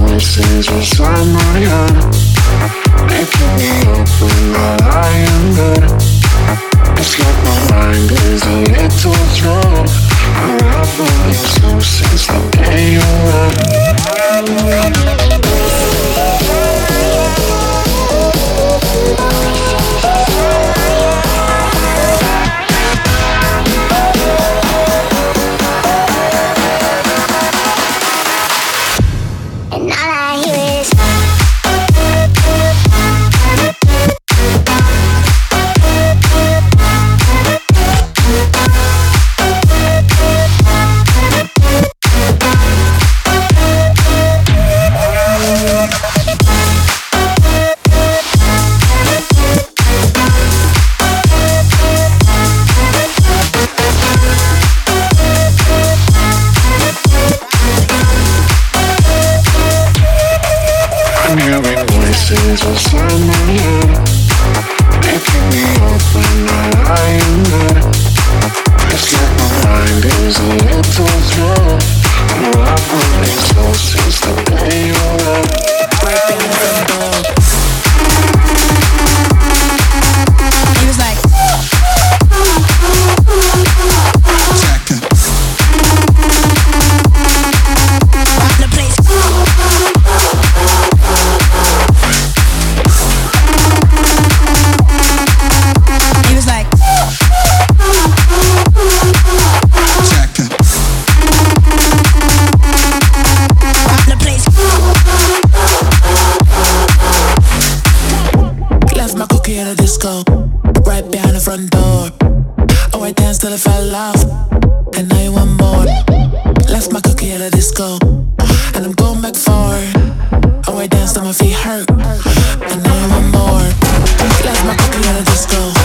voices inside my head Making me open that I am good. It's like my mind is a little thread Unraveling slow since the day you left. Cookie at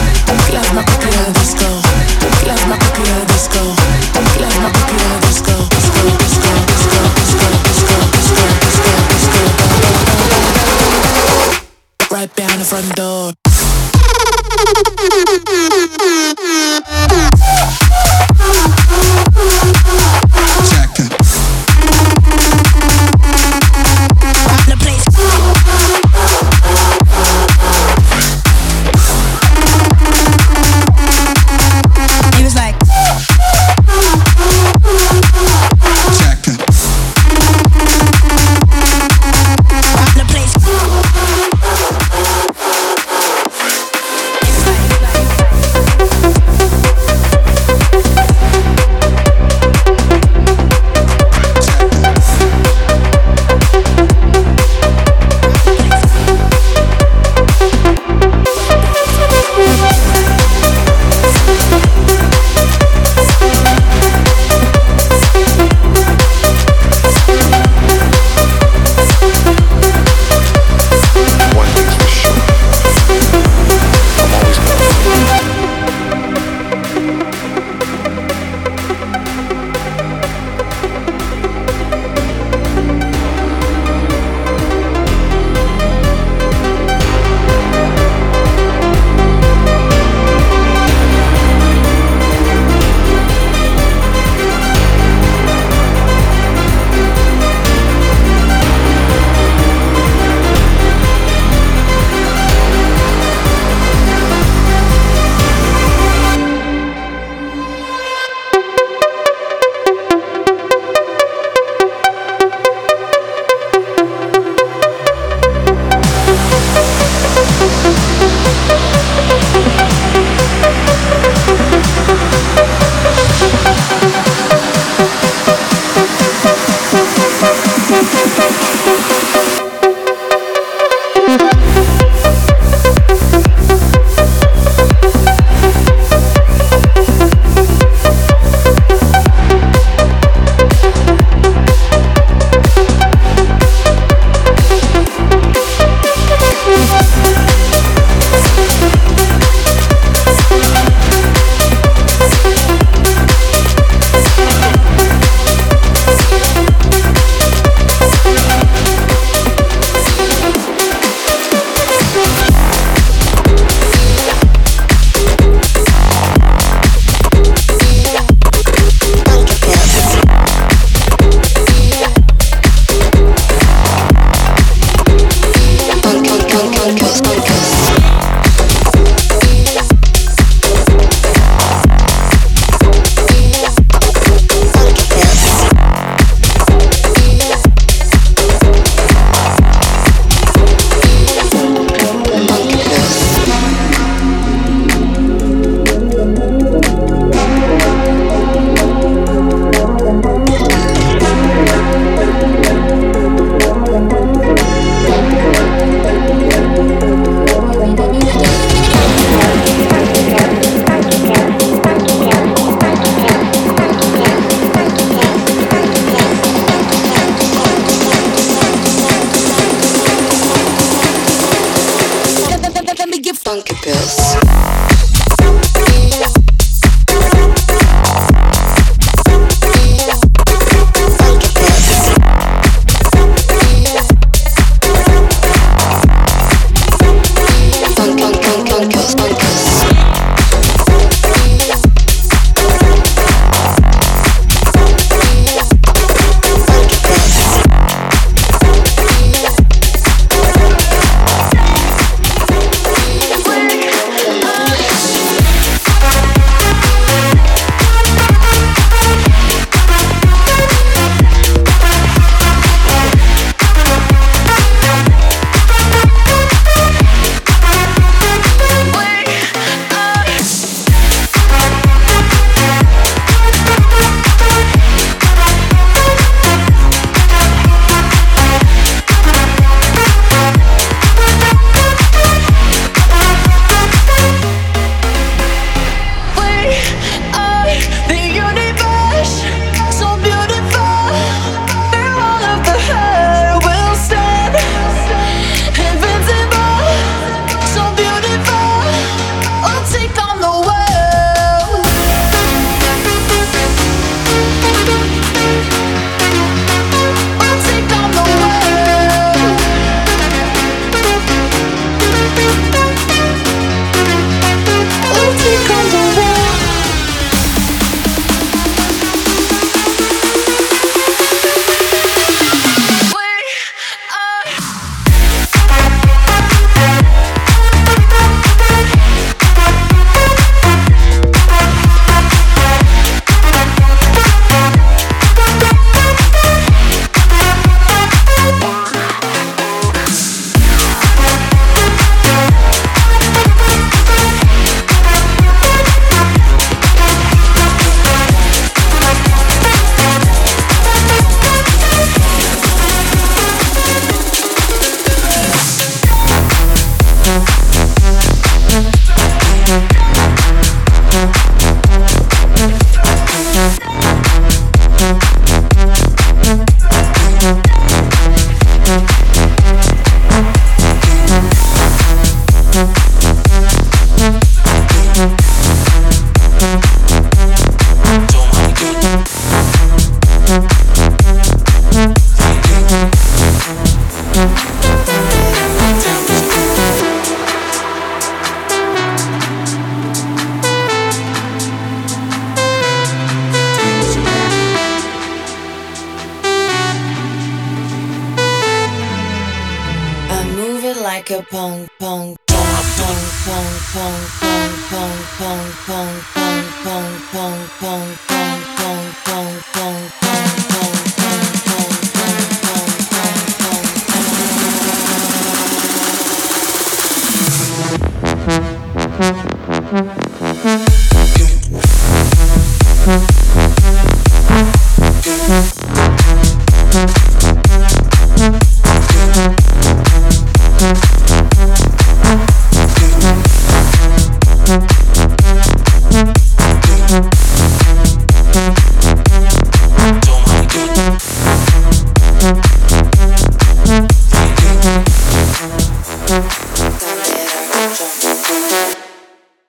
like a pong pong pong pong pong pong pong pong pong pong pong pong pong pong pong pong pong